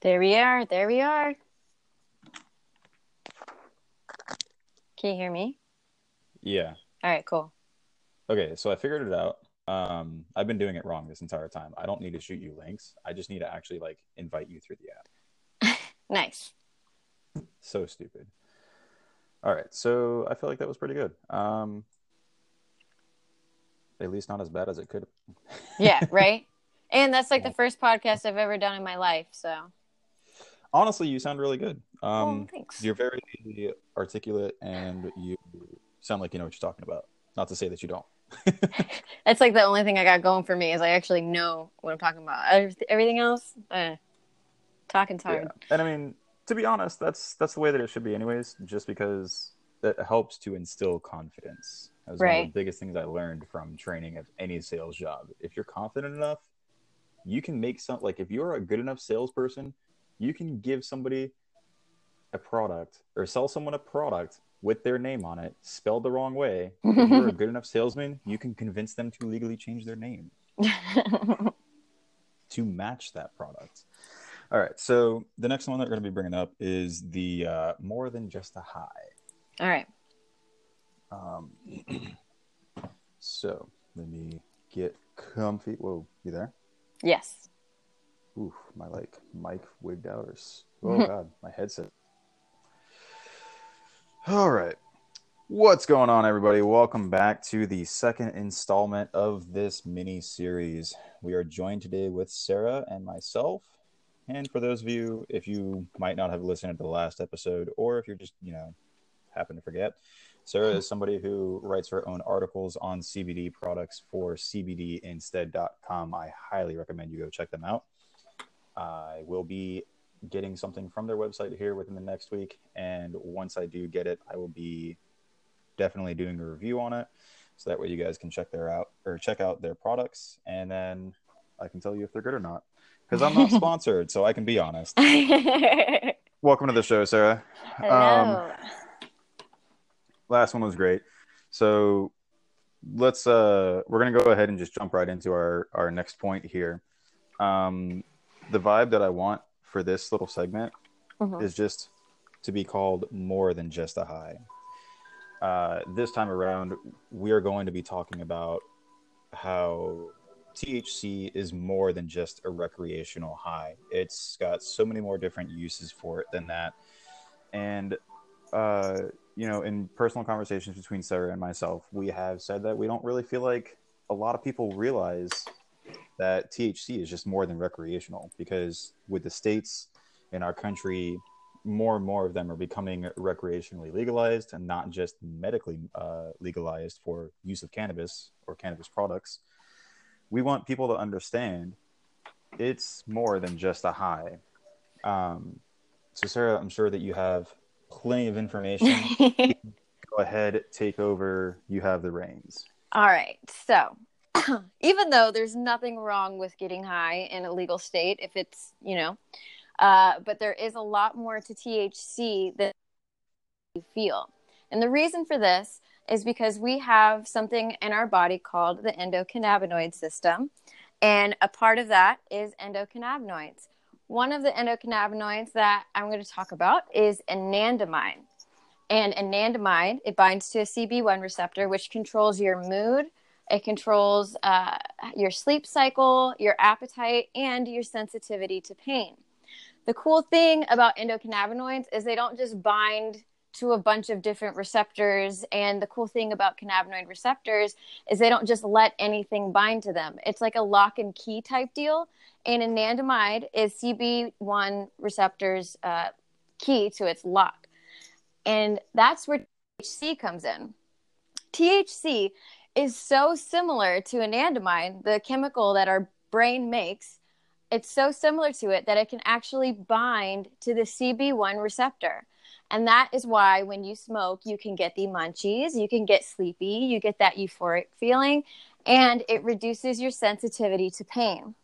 There we are. There we are. Can you hear me? Yeah. All right, cool. Okay, so I figured it out. Um, I've been doing it wrong this entire time. I don't need to shoot you links. I just need to actually like invite you through the app. Nice. So stupid. All right, so I feel like that was pretty good. Um, at least not as bad as it could. Yeah, right? and that's like the first podcast I've ever done in my life. So, Honestly, you sound really good. Um, oh, thanks. you're very articulate and you sound like you know what you're talking about. Not to say that you don't. That's like the only thing I got going for me is I actually know what I'm talking about. Everything else, eh, talking's hard. Yeah. And I mean, to be honest, that's that's the way that it should be, anyways. Just because that helps to instill confidence. That was one of Right. the biggest things I learned from training of any sales job. If you're confident enough, you can make some. Like if you're a good enough salesperson, you can give somebody a product or sell someone a product with their name on it, spelled the wrong way. If you're a good enough salesman, you can convince them to legally change their name to match that product. All right, so the next one that we're going to be bringing up is the uh, more than just a high. All right. Um, so let me get comfy. Whoa, you there? Yes. Oof, my like mic wigged out or oh god, my headset. All right. What's going on, everybody? Welcome back to the second installment of this mini series. We are joined today with Sarah and myself. And for those of you, if you might not have listened to the last episode, or if you're just, you know, happen to forget, Sarah is somebody who writes her own articles on CBD products for CBDinstead.com. I highly recommend you go check them out. I will be getting something from their website here within the next week. And once I do get it, I will be definitely doing a review on it. So that way you guys can check their out or check out their products and then I can tell you if they're good or not. Because I'm not sponsored, so I can be honest. Welcome to the show, Sarah. Um, last one was great. So let's uh we're gonna go ahead and just jump right into our our next point here. Um the vibe that I want for this little segment Mhm. is just to be called more than just a high. Uh, this time around, we are going to be talking about how THC is more than just a recreational high. It's got so many more different uses for it than that. And, uh, you know, in personal conversations between Sarah and myself, we have said that we don't really feel like a lot of people realize that THC is just more than recreational because with the states in our country, more and more of them are becoming recreationally legalized and not just medically uh, legalized for use of cannabis or cannabis products. We want people to understand it's more than just a high. Um, so, Sarah, I'm sure that you have plenty of information. Go ahead, take over. You have the reins. All right. So, even though there's nothing wrong with getting high in a legal state, if it's, you know, uh, but there is a lot more to THC than you feel. And the reason for this is because we have something in our body called the endocannabinoid system. And a part of that is endocannabinoids. One of the endocannabinoids that I'm going to talk about is anandamide. And anandamide, it binds to a CB1 receptor, which controls your mood, it controls uh, your sleep cycle, your appetite, and your sensitivity to pain. The cool thing about endocannabinoids is they don't just bind to a bunch of different receptors. And the cool thing about cannabinoid receptors is they don't just let anything bind to them. It's like a lock and key type deal. And anandamide is CB1 receptors uh, key to its lock. And that's where THC comes in. THC is so similar to anandamide, the chemical that our brain makes. It's so similar to it that it can actually bind to the CB1 receptor. And that is why when you smoke, you can get the munchies, you can get sleepy, you get that euphoric feeling, and it reduces your sensitivity to pain.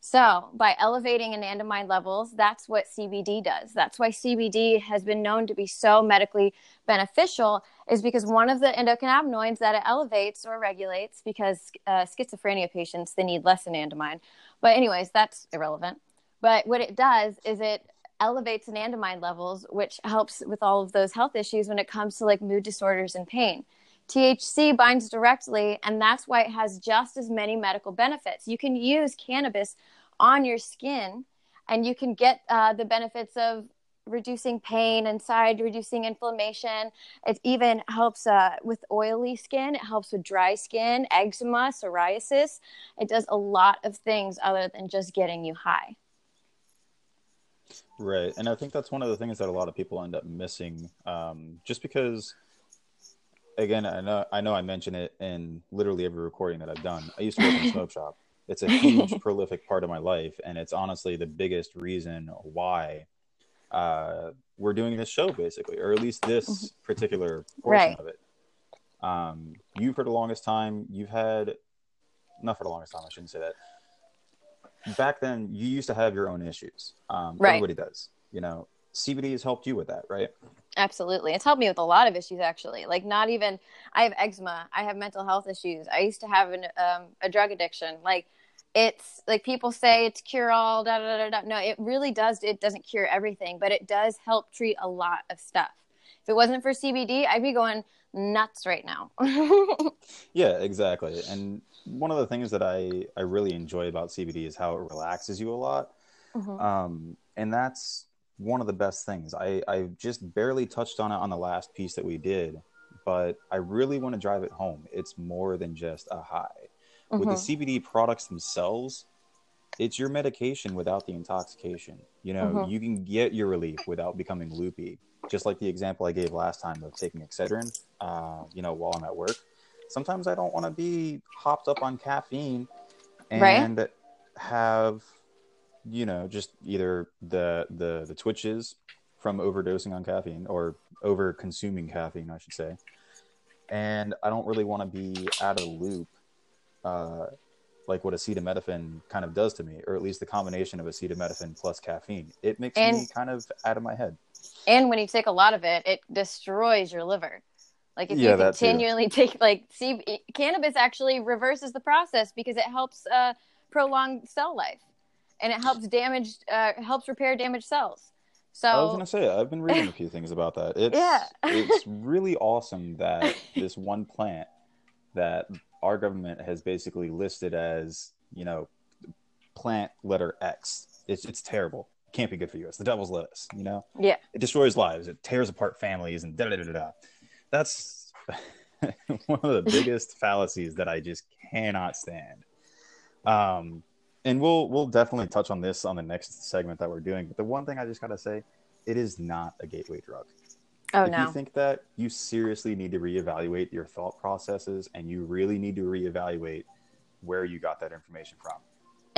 So, by elevating anandamide levels, that's what CBD does. That's why CBD has been known to be so medically beneficial, is because one of the endocannabinoids that it elevates or regulates, because uh, schizophrenia patients they need less anandamide. But anyways, that's irrelevant. But what it does is it elevates anandamide levels, which helps with all of those health issues when it comes to like mood disorders and pain. THC binds directly, and that's why it has just as many medical benefits. You can use cannabis on your skin, and you can get uh, the benefits of reducing pain inside, reducing inflammation. It even helps uh, with oily skin. It helps with dry skin, eczema, psoriasis. It does a lot of things other than just getting you high. Right, and I think that's one of the things that a lot of people end up missing, um, just because. Again, I know I know I mention it in literally every recording that I've done. I used to work in a smoke shop. It's a huge, prolific part of my life, and it's honestly the biggest reason why uh, we're doing this show, basically, or at least this mm-hmm. particular portion right. of it. Um, you for the longest time, you've had not for the longest time. I shouldn't say that back then you used to have your own issues. Um, right. Everybody does. You know, CBD has helped you with that, right? Absolutely. It's helped me with a lot of issues, actually. Like, not even, I have eczema, I have mental health issues. I used to have an, um, a drug addiction. Like, it's like people say it's cure all, da, da, da, da. No, it really does. It doesn't cure everything, but it does help treat a lot of stuff. If it wasn't for CBD, I'd be going nuts right now. yeah, exactly. And one of the things that I I really enjoy about CBD is how it relaxes you a lot, mm-hmm. um, and that's one of the best things. I I just barely touched on it on the last piece that we did, but I really want to drive it home. It's more than just a high. Mm-hmm. With the mm-hmm. CBD products themselves, it's your medication without the intoxication. You know, mm-hmm. you can get your relief without becoming loopy. Just like the example I gave last time of taking Excedrin, uh, you know, while I'm at work sometimes I don't want to be hopped up on caffeine and right? have you know just either the the the twitches from overdosing on caffeine or over consuming caffeine, I should say. And I don't really want to be out of the loop, uh, like what acetaminophen kind of does to me, or at least the combination of acetaminophen plus caffeine. It makes and, me kind of out of my head. And when you take a lot of it, it destroys your liver. Like if yeah, you continually take like see cannabis actually reverses the process because it helps uh, prolong cell life and it helps damage uh, helps repair damaged cells. So I was gonna say I've been reading a few things about that. It's yeah. it's really awesome that this one plant that our government has basically listed as you know plant letter X. It's it's terrible. It can't be good for you. It's the devil's lettuce. You know. Yeah. It destroys lives. It tears apart families and da da da da that's one of the biggest fallacies that I just cannot stand. Um, and we'll we'll definitely touch on this on the next segment that we're doing. But the one thing I just gotta say, it is not a gateway drug. Oh no. if no! you think that, you seriously need to reevaluate your thought processes, and you really need to reevaluate where you got that information from.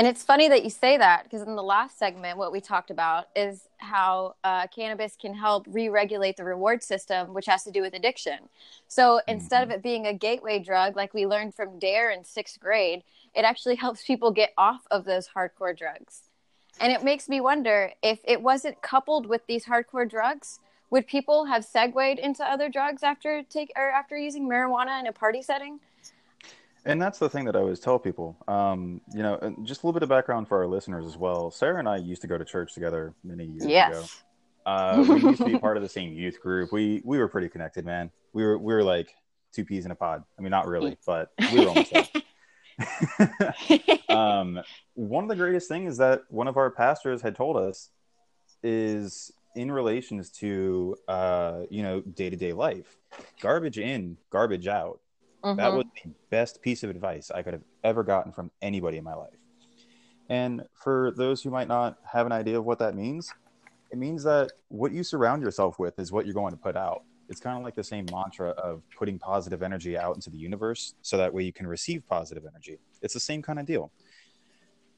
And it's funny that you say that because in the last segment, what we talked about is how uh, cannabis can help re regulate the reward system, which has to do with addiction. So mm-hmm. instead of it being a gateway drug, like we learned from DARE in sixth grade, it actually helps people get off of those hardcore drugs. And it makes me wonder if it wasn't coupled with these hardcore drugs, would people have segued into other drugs after take or after using marijuana in a party setting? And that's the thing that I always tell people. Um, you know, just a little bit of background for our listeners as well. Sarah and I used to go to church together many years yes. ago. Uh, we used to be part of the same youth group. We we were pretty connected, man. We were we were like two peas in a pod. I mean, not really, but we were almost um, one of the greatest things that one of our pastors had told us is in relations to uh, you know day to day life, garbage in, garbage out Mm-hmm. That was the best piece of advice I could have ever gotten from anybody in my life. And for those who might not have an idea of what that means, it means that what you surround yourself with is what you're going to put out. It's kind of like the same mantra of putting positive energy out into the universe so that way you can receive positive energy. It's the same kind of deal.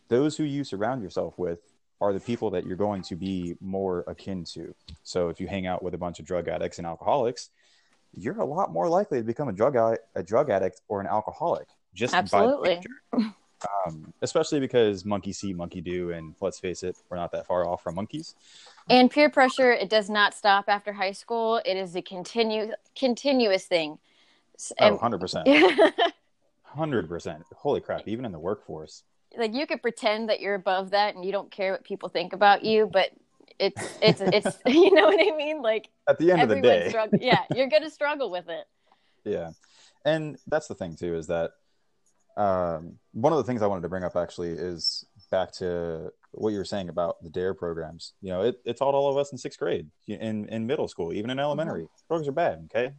Those who you surround yourself with are the people that you're going to be more akin to. So if you hang out with a bunch of drug addicts and alcoholics, you're a lot more likely to become a drug addict, a drug addict or an alcoholic just Absolutely. um, especially because monkey see, monkey do, and let's face it, we're not that far off from monkeys. And peer pressure, it does not stop after high school. It is a continue continuous thing. Oh, 100 percent. Hundred percent. Holy crap! Even in the workforce. like you could pretend that you're above that and you don't care what people think about you, but it's it's it's you know what I mean? Like at the end of the day, struggle, yeah, you're gonna struggle with it. Yeah, and that's the thing too is that um, one of the things I wanted to bring up actually is back to what you were saying about the DARE programs you know it, it taught all of us in sixth grade in in middle school even in elementary mm-hmm. drugs are bad okay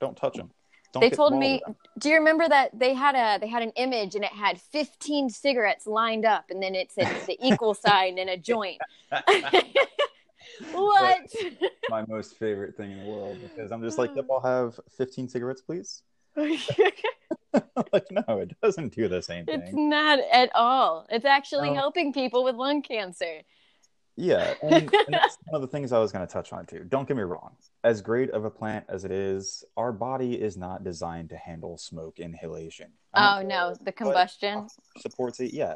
don't touch them don't they told me do you remember that they had a they had an image and it had 15 cigarettes lined up and then it said the equal sign and a joint? What? My most favorite thing in the world because i'm just like yep i'll have 15 cigarettes please. Like no it doesn't do the same thing. it's not at all. It's actually no. helping people with lung cancer yeah and, and that's one of the things i was going to touch on too. Don't get me wrong. As great of a plant as it is our body is not designed to handle smoke inhalation. Oh no the combustion. supports it yeah.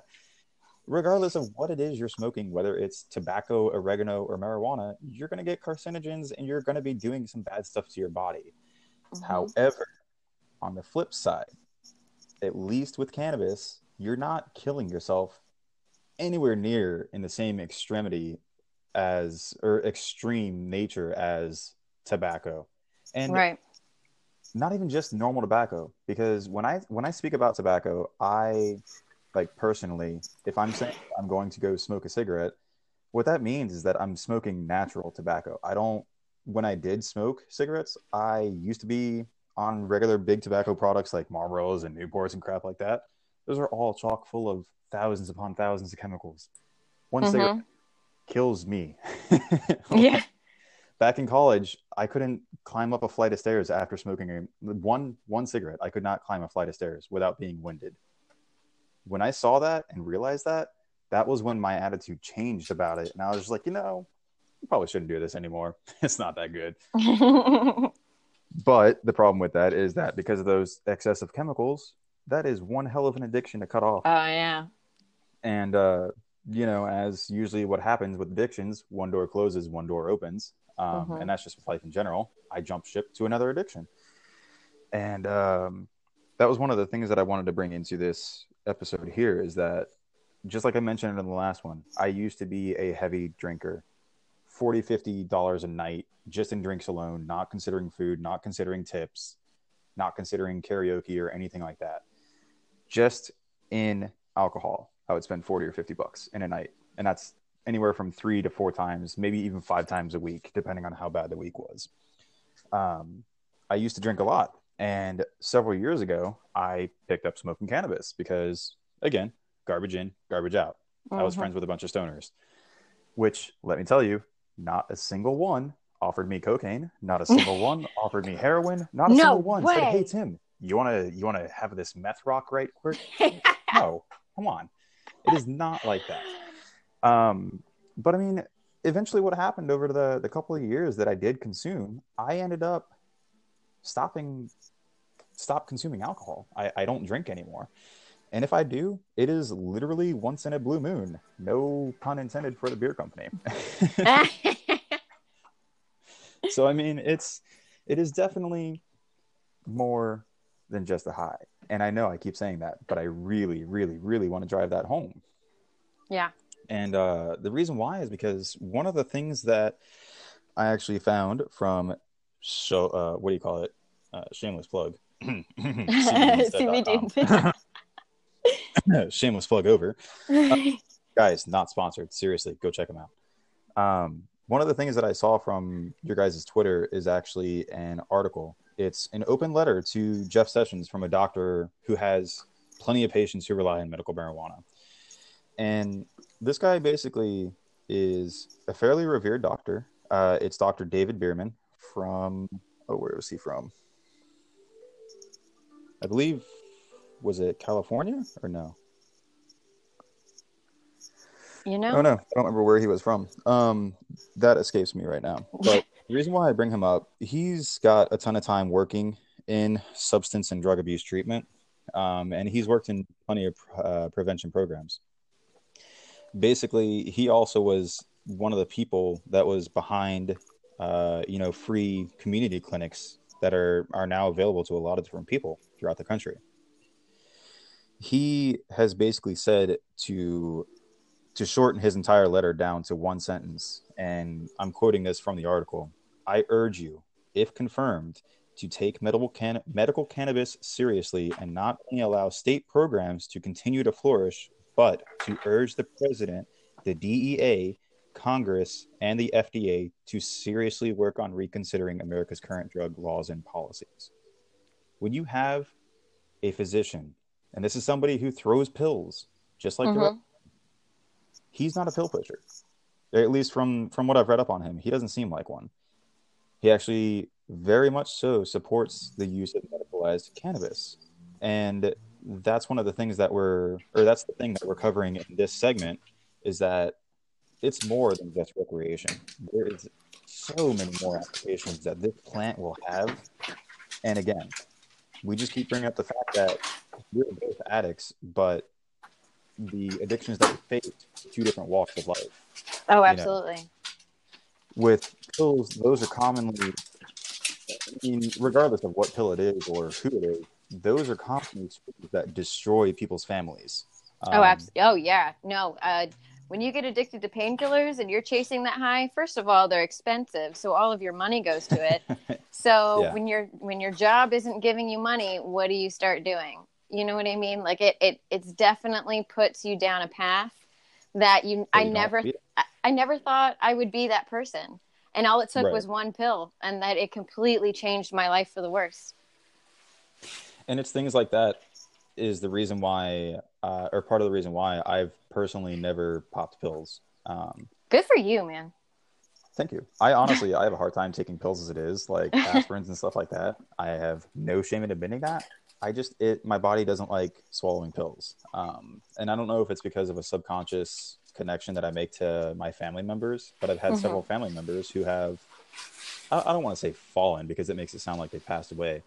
Regardless of what it is you're smoking whether it's tobacco oregano or marijuana you're going to get carcinogens and you're going to be doing some bad stuff to your body. Mm-hmm. however on the flip side, at least with cannabis, you're not killing yourself anywhere near in the same extremity as or extreme nature as tobacco. And right. not even just normal tobacco because when I when I speak about tobacco, I like personally, if I'm saying I'm going to go smoke a cigarette, what that means is that I'm smoking natural tobacco. I don't when I did smoke cigarettes, I used to be on regular big tobacco products like Marlboros and Newports and crap like that, those are all chock full of thousands upon thousands of chemicals. One mm-hmm. cigarette kills me. yeah. Back in college, I couldn't climb up a flight of stairs after smoking a, one one cigarette. I could not climb a flight of stairs without being winded. When I saw that and realized that, that was when my attitude changed about it, and I was just like, you know, I probably shouldn't do this anymore. it's not that good. But the problem with that is that because of those excessive chemicals, that is one hell of an addiction to cut off. Oh yeah. And uh, you know, as usually what happens with addictions, one door closes, one door opens, um, mm-hmm. and that's just with life in general. I jump ship to another addiction, and um, that was one of the things that I wanted to bring into this episode here is that just like I mentioned in the last one, I used to be a heavy drinker 40 50 dollars a night just in drinks alone not considering food not considering tips not considering karaoke or anything like that just in alcohol i would spend 40 or 50 bucks in a night and that's anywhere from three to four times maybe even five times a week depending on how bad the week was um, i used to drink a lot and several years ago i picked up smoking cannabis because again garbage in garbage out i was mm-hmm. friends with a bunch of stoners which let me tell you not a single one offered me cocaine. Not a single one offered me heroin. Not a no single one way. said hates him. You want to you want to have this meth rock right quick? no, come on. It is not like that. Um, but I mean, eventually, what happened over the the couple of years that I did consume, I ended up stopping stop consuming alcohol. I, I don't drink anymore. And if I do, it is literally once in a blue moon. No pun intended for the beer company. so I mean, it's it is definitely more than just a high. And I know I keep saying that, but I really, really, really want to drive that home. Yeah. And uh, the reason why is because one of the things that I actually found from so uh, what do you call it? Uh, shameless plug. CBD. Shameless plug over. Uh, guys, not sponsored. Seriously, go check them out. Um, one of the things that I saw from your guys' Twitter is actually an article. It's an open letter to Jeff Sessions from a doctor who has plenty of patients who rely on medical marijuana. And this guy basically is a fairly revered doctor. Uh, it's Dr. David Bearman from, oh, where was he from? I believe was it California or no? You know? Oh no, I don't remember where he was from. Um, that escapes me right now. But the reason why I bring him up, he's got a ton of time working in substance and drug abuse treatment, um, and he's worked in plenty of uh, prevention programs. Basically, he also was one of the people that was behind, uh, you know, free community clinics that are are now available to a lot of different people throughout the country he has basically said to to shorten his entire letter down to one sentence, and I'm quoting this from the article. I urge you, if confirmed, to take medical, can- medical cannabis seriously and not only allow state programs to continue to flourish, but to urge the president, the DEA, Congress, and the FDA to seriously work on reconsidering America's current drug laws and policies. When you have a physician, and this is somebody who throws pills, just like the Mhm. he's not a pill pusher. At least from from what I've read up on him, he doesn't seem like one. He actually very much so supports the use of medicalized cannabis. And that's one of the things that we're or that's the thing that we're covering in this segment is that it's more than just recreation. There is so many more applications that this plant will have. And again, we just keep bringing up the fact that we're both addicts, but the addictions that we face, two different walks of life. Oh, know. absolutely. With pills, those are commonly, I mean, regardless of what pill it is or who it is, those are commonly that destroy people's families. oh, Um, absolutely. Oh, yeah. No. Uh, when you get addicted to painkillers and you're chasing that high, first of all, they're expensive, so all of your money goes to it. So Yeah. when your when your job isn't giving you money, what do you start doing? You know what I mean? Like it it it's definitely puts you down a path that you I you don't never I, I never thought I would be that person. And all it took Right. was one pill and that it completely changed my life for the worse. and it's things like that is the reason why uh, or part of the reason why i've personally never popped pills um, Good for you, man. thank you i honestly i have a hard time taking pills as it is like aspirins and stuff like that i have no shame in admitting that i just it my body doesn't like swallowing pills um, and i don't know if it's because of a subconscious connection that i make to my family members but i've had Mhm. several family members who have I, I don't want to say fallen because it makes it sound like they passed away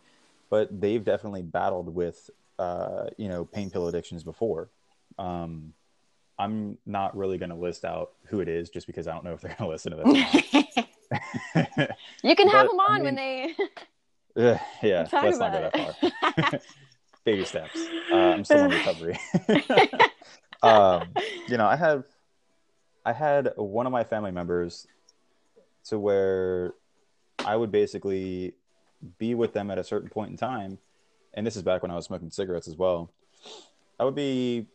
but they've definitely battled with uh, you know pain pill addictions before. Um, i'm not really going to list out who it is just because i don't know if they're going to listen to this. You can have But, them I on when they Ugh, yeah let's not go it. that far. Baby steps. Uh, i'm still in recovery. Um, you know i have i had one of my family members to where i would basically be with them at a certain point in time and this is back when i was smoking cigarettes as well i would be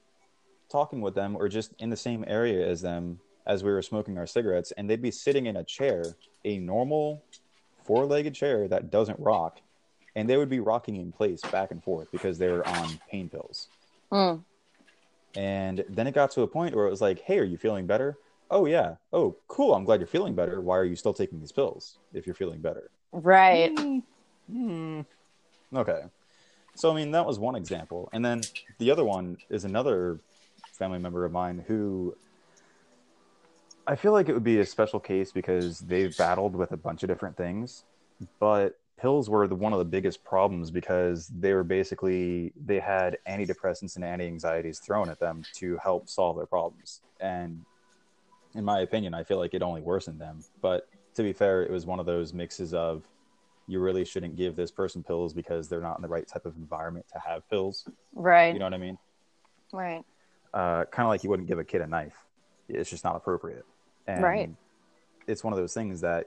talking with them or just in the same area as them as we were smoking our cigarettes and they'd be sitting in a chair a normal four-legged chair that doesn't rock and they would be rocking in place back and forth because they were on pain pills Mm. And then it got to a point where it was like, hey, are you feeling better? Oh, yeah. Oh, cool. I'm glad you're feeling better. Why are you still taking these pills if you're feeling better? Right. Hmm. Okay. So, I mean, that was one example. And then the other one is another family member of mine who I feel like it would be a special case because they've battled with a bunch of different things. But pills were the, one of the biggest problems because they were basically, they had antidepressants and anti anxieties thrown at them to help solve their problems. And in my opinion, I feel like it only worsened them. But to be fair, it was one of those mixes of you really shouldn't give this person pills because they're not in the right type of environment to have pills. Right. You know what I mean? right. Uh, kind of like you wouldn't give a kid a knife. It's just not appropriate. And Right. It's one of those things that,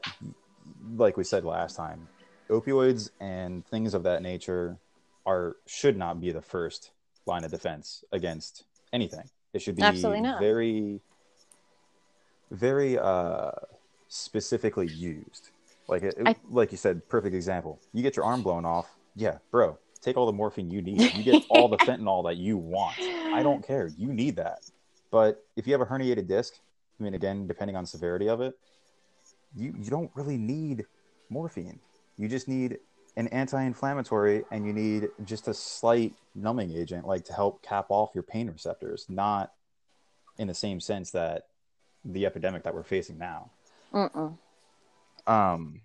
like we said last time, opioids and things of that nature are should not be the first line of defense against anything. It should be Absolutely not. very, very uh, specifically used. Like it, I- like you said, perfect example. You get your arm blown off. Yeah, bro, take all the morphine you need. You get all the fentanyl that you want. I don't care. You need that. But if you have a herniated disc, I mean, again, depending on severity of it, you, you don't really need morphine. You just need an anti-inflammatory and you need just a slight numbing agent, like to help cap off your pain receptors, not in the same sense that the epidemic that we're facing now. Mm-mm. Um,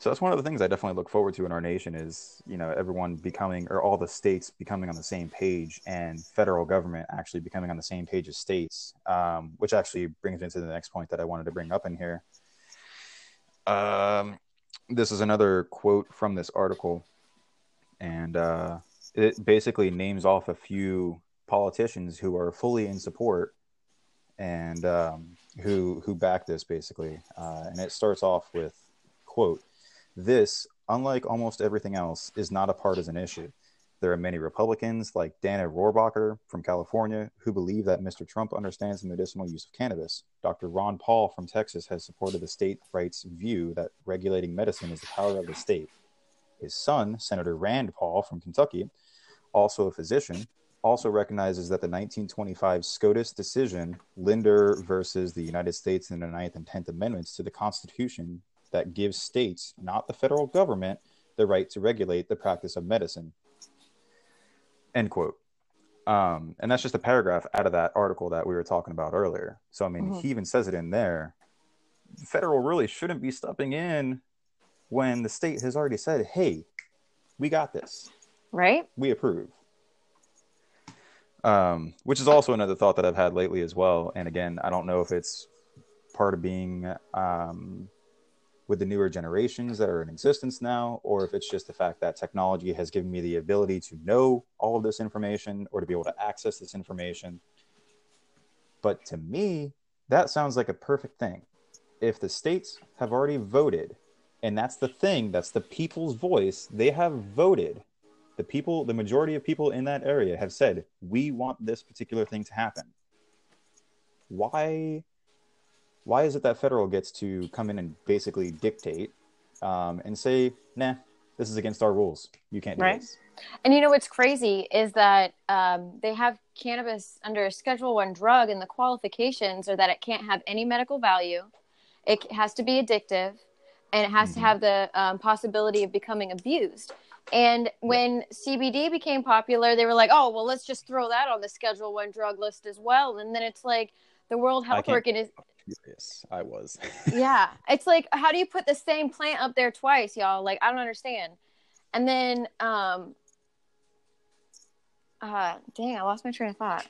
so that's one of the things I definitely look forward to in our nation is, you know, everyone becoming or all the states becoming on the same page and federal government actually becoming on the same page as states, um, which actually brings me to the next point that I wanted to bring up in here. Um, this is another quote from this article, and uh, it basically names off a few politicians who are fully in support and um, who who back this basically. Uh, and it starts off with quote: "This, unlike almost everything else, is not a partisan issue. There are many Republicans like Dana Rohrabacher from California who believe that Mr. Trump understands the medicinal use of cannabis. Dr. Ron Paul from Texas has supported the state right's view that regulating medicine is the power of the state. His son, Senator Rand Paul from Kentucky, also a physician, also recognizes that the 1925 SCOTUS decision, Linder versus the United States in the Ninth and Tenth Amendments to the Constitution, that gives states, not the federal government, the right to regulate the practice of medicine. End quote. Um, and that's just a paragraph out of that article that we were talking about earlier. So, I mean, mm-hmm. he even says it in there. The federal really shouldn't be stepping in when the state has already said, hey, we got this. Right. We approve. Um, which is also another thought that I've had lately as well. And again, I don't know if it's part of being um, with the newer generations that are in existence now, or if it's just the fact that technology has given me the ability to know all of this information or to be able to access this information. But to me, that sounds like a perfect thing. If the states have already voted, and that's the thing, that's the people's voice, they have voted. The people, the majority of people in that area have said, we want this particular thing to happen. Why why is it that federal gets to come in and basically dictate um, and say, nah, this is against our rules. You can't do right. this. And you know what's crazy is that um, they have cannabis under a Schedule One drug, and the qualifications are that it can't have any medical value, it has to be addictive, and it has mm-hmm. to have the um, possibility of becoming abused. And when CBD became popular, they were like, "Oh, well, let's just throw that on the Schedule One drug list as well." And then it's like the World Health Organization furious. I was. yeah. It's like, how do you put the same plant up there twice, y'all? Like, I don't understand. And then, um, uh, dang, I lost my train of thought.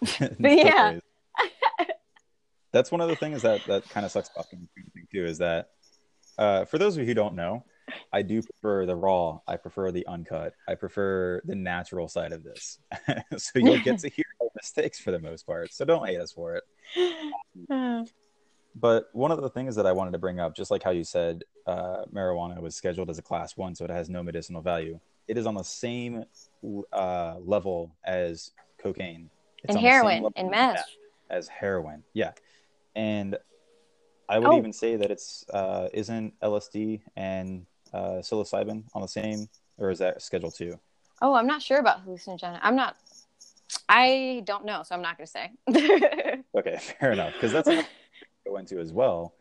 but yeah. That's one of the things that, that kind of sucks about thing too, is that, uh, for those of you who don't know, I do prefer the raw. I prefer the uncut. I prefer the natural side of this. so you'll get to hear mistakes for the most part. So don't hate us for it. but one of the things that I wanted to bring up, just like how you said, uh, marijuana was scheduled as a class one, so it has no medicinal value. It is on the same uh, level as cocaine. It's and heroin and meth. As heroin, yeah. And I would oh. even say that it's uh, isn't LSD and uh, psilocybin on the same, or is that Schedule Two? Oh, I'm not sure about hallucinogen. I'm not. I don't know, so I'm not going to say. okay, fair enough. Because that's what I go into as well.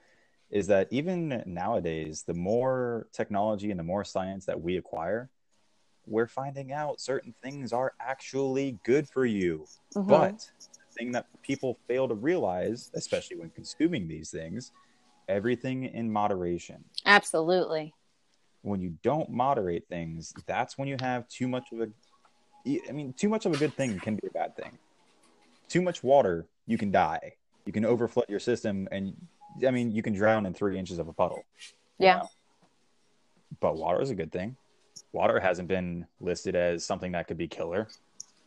Is that even nowadays, the more technology and the more science that we acquire, we're finding out certain things are actually good for you. Mm-hmm. But the thing that people fail to realize, especially when consuming these things, everything in moderation. Absolutely when you don't moderate things, that's when you have too much of a I mean, too much of a good thing can be a bad thing. Too much water, you can die. You can overflood your system, and I mean, you can drown in three inches of a puddle. Yeah. Know? But water is a good thing. Water hasn't been listed as something that could be killer,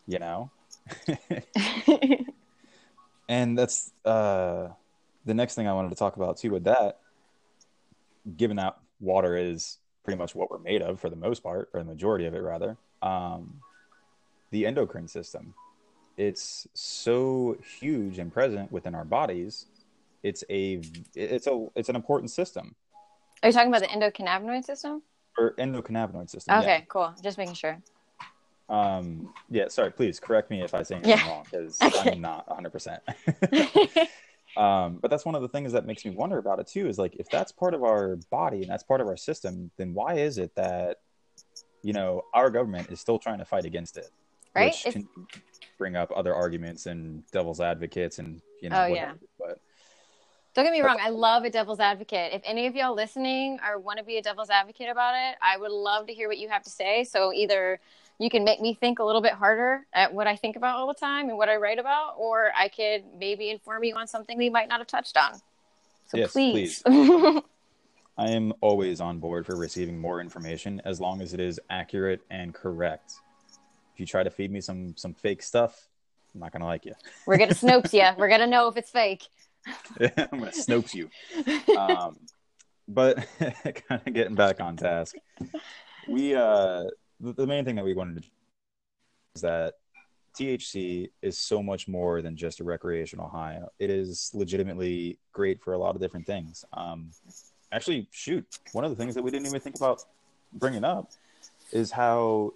you know? and that's uh, the next thing I wanted to talk about too with that. Given that water is pretty much what we're made of for the most part, or the majority of it rather. Um, the endocrine system. It's so huge and present within our bodies. It's a it's a it's an important system. Are you talking about the endocannabinoid system? Or endocannabinoid system. Okay, yeah. cool. Just making sure. Um, yeah, sorry, please correct me if I say anything yeah. wrong because okay. I'm not 100%. Um, but that's one of the things that makes me wonder about it too. Is like if that's part of our body and that's part of our system, then why is it that you know our government is still trying to fight against it? Right. Which can bring up other arguments and devil's advocates and you know. Oh whatever. yeah. But don't get me wrong, I love a devil's advocate. If any of y'all listening or want to be a devil's advocate about it, I would love to hear what you have to say. So either you can make me think a little bit harder at what I think about all the time and what I write about, or I could maybe inform you on something we might not have touched on. So yes, please. please. I am always on board for receiving more information as long as it is accurate and correct. You try to feed me some some fake stuff, I'm not gonna like you. We're gonna Snopes you. We're gonna know if it's fake. I'm gonna Snopes you. Um, but kind of getting back on task, we uh, the, the main thing that we wanted to is that THC is so much more than just a recreational high. It is legitimately great for a lot of different things. Um, actually, shoot, one of the things that we didn't even think about bringing up is how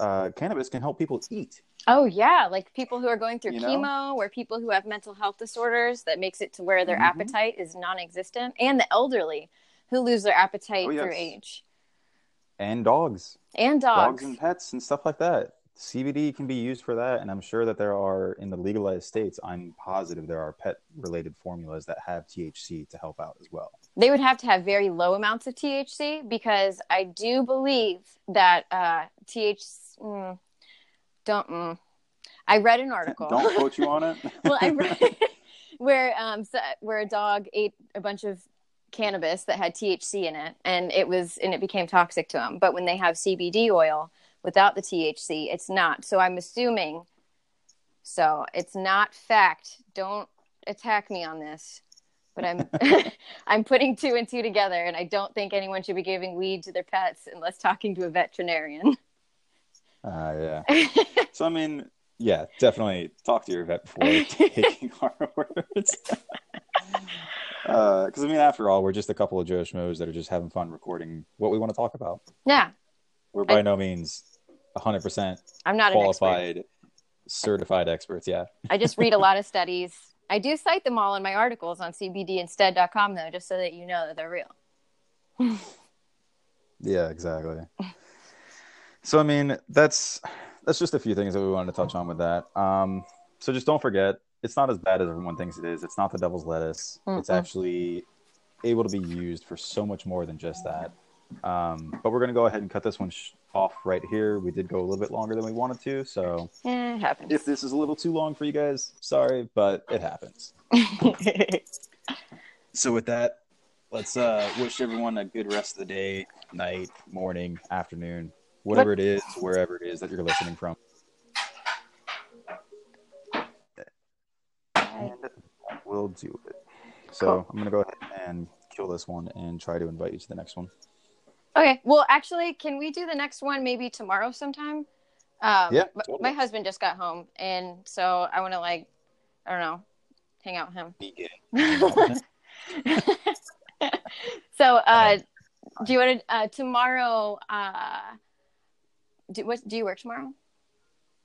uh, cannabis can help people eat. Oh yeah, like people who are going through You know? chemo, or people who have mental health disorders that makes it to where their Mhm. appetite is non-existent, and the elderly who lose their appetite Oh, through age, And dogs, and dogs. dogs and pets and stuff like that. CBD can be used for that, and I'm sure that there are in the legalized states. I'm positive there are pet-related formulas that have THC to help out as well. they would have to have very low amounts of THC because I do believe that uh, THC. Mm, don't. Mm, I read an article. Don't quote you on it. well, I read where um so, where a dog ate a bunch of cannabis that had THC in it, and it was and it became toxic to him. But when they have CBD oil without the THC, it's not. So I'm assuming. So it's not fact. Don't attack me on this. But I'm I'm putting two and two together, and I don't think anyone should be giving weed to their pets unless talking to a veterinarian. Uh, yeah. So I mean, yeah, definitely talk to your vet before taking our words. Because I mean, after all, we're just a couple of Joe Schmoes that are just having fun recording what we want to talk about. yeah, We're by I- no means 100% I'm not an expert. qualified, certified experts. Yeah. I just read a lot of studies. I do cite them all in my articles on cbdinstead.com though, just so that you know that they're real. Yeah, exactly. So I mean, that's that's just a few things that we wanted to touch on with that. Um, so just don't forget, it's not as bad as everyone thinks it is. It's not the devil's lettuce. It's Mm-mm. actually able to be used for so much more than just that. Um, but we're gonna go ahead and cut this one sh- off right here. We did go a little bit longer than we wanted to, so Eh, it happens. if this is a little too long for you guys, sorry, but it happens. So with that, let's uh, wish everyone a good rest of the day, night, morning, afternoon, whatever it is, wherever it is that you're listening from. And will do it. So Cool. I'm gonna go ahead and kill this one and try to invite you to the next one. okay, well, actually, can we do the next one maybe tomorrow sometime? Um, Yeah, totally. My husband just got home, and so I want to like, I don't know, hang out with him. Be gay. so, uh, do you want to uh, tomorrow? Uh, do what? Do you work tomorrow?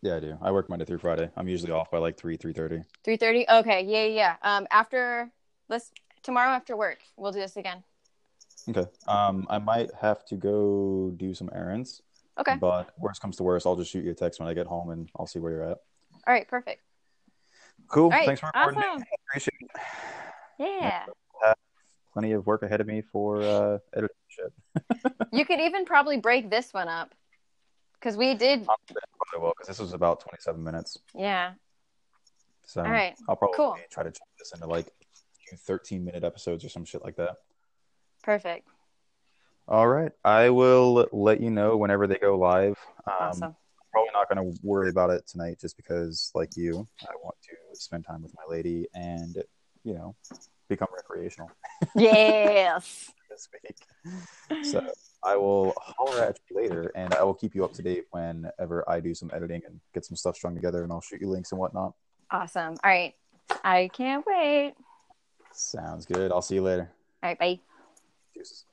Yeah, I do. I work Monday through Friday. I'm usually off by like three, three thirty. Three thirty. Okay, yeah, yeah. Um, after let's tomorrow after work, we'll do this again. Okay. Um, I might have to go do some errands. Okay. But worst comes to worst, I'll just shoot you a text when I get home and I'll see where you're at. All right. Perfect. Cool. Right. Thanks for recording. awesome. Appreciate it. Yeah. Plenty of work ahead of me for uh, editing shit. You could even probably break this one up because we did. Probably will because this was about 27 minutes. Yeah. So All right. I'll probably Cool. try to chop this into like 13 minute episodes or some shit like that. Perfect. All right. I will let you know whenever they go live. Um, Awesome. Probably not going to worry about it tonight just because, like you, I want to spend time with my lady and, you know, become recreational. yes. this week. So I will holler at you later, and I will keep you up to date whenever I do some editing and get some stuff strung together, and I'll shoot you links and whatnot. Awesome. All right. I can't wait. Sounds good. I'll see you later. All right. Bye. Deuces.